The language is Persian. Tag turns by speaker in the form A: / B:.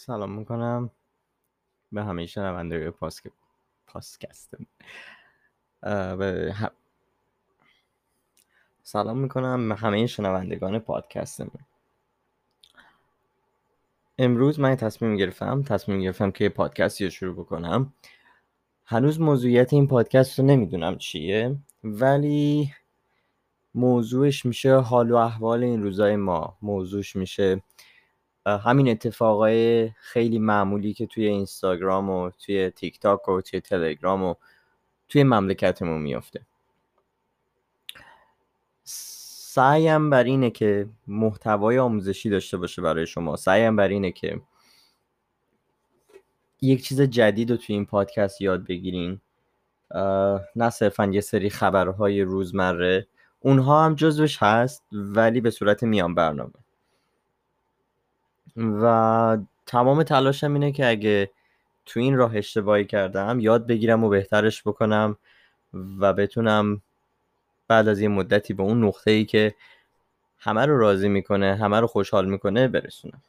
A: سلام می‌کنم به همه شنونده پاسک پاسکستم به. سلام می‌کنم به همه شنوندگان پادکستم امروز من تصمیم گرفتم تصمیم گرفتم که پادکستی رو شروع بکنم. هنوز موضوعیت این پادکست رو نمی‌دونم چیه ولی موضوعش میشه حال و احوال این روزای ما. موضوعش میشه همین اتفاقای خیلی معمولی که توی اینستاگرام و توی تیک تاک و توی تلگرام و توی مملکتمون میافته. سعیم بر اینه که محتوای آموزشی داشته باشه برای شما. سعیم بر اینه که یک چیز جدید رو توی این پادکست یاد بگیرین. نه صرفا یه سری خبرهای روزمره. اونها هم جزوش هست ولی به صورت میان برنامه. و تمام تلاشم اینه که اگه تو این راه اشتباهی کردم یاد بگیرم و بهترش بکنم و بتونم بعد از یه مدتی به اون نقطه ای که همه رو راضی می‌کنه همه رو خوشحال می‌کنه برسونم.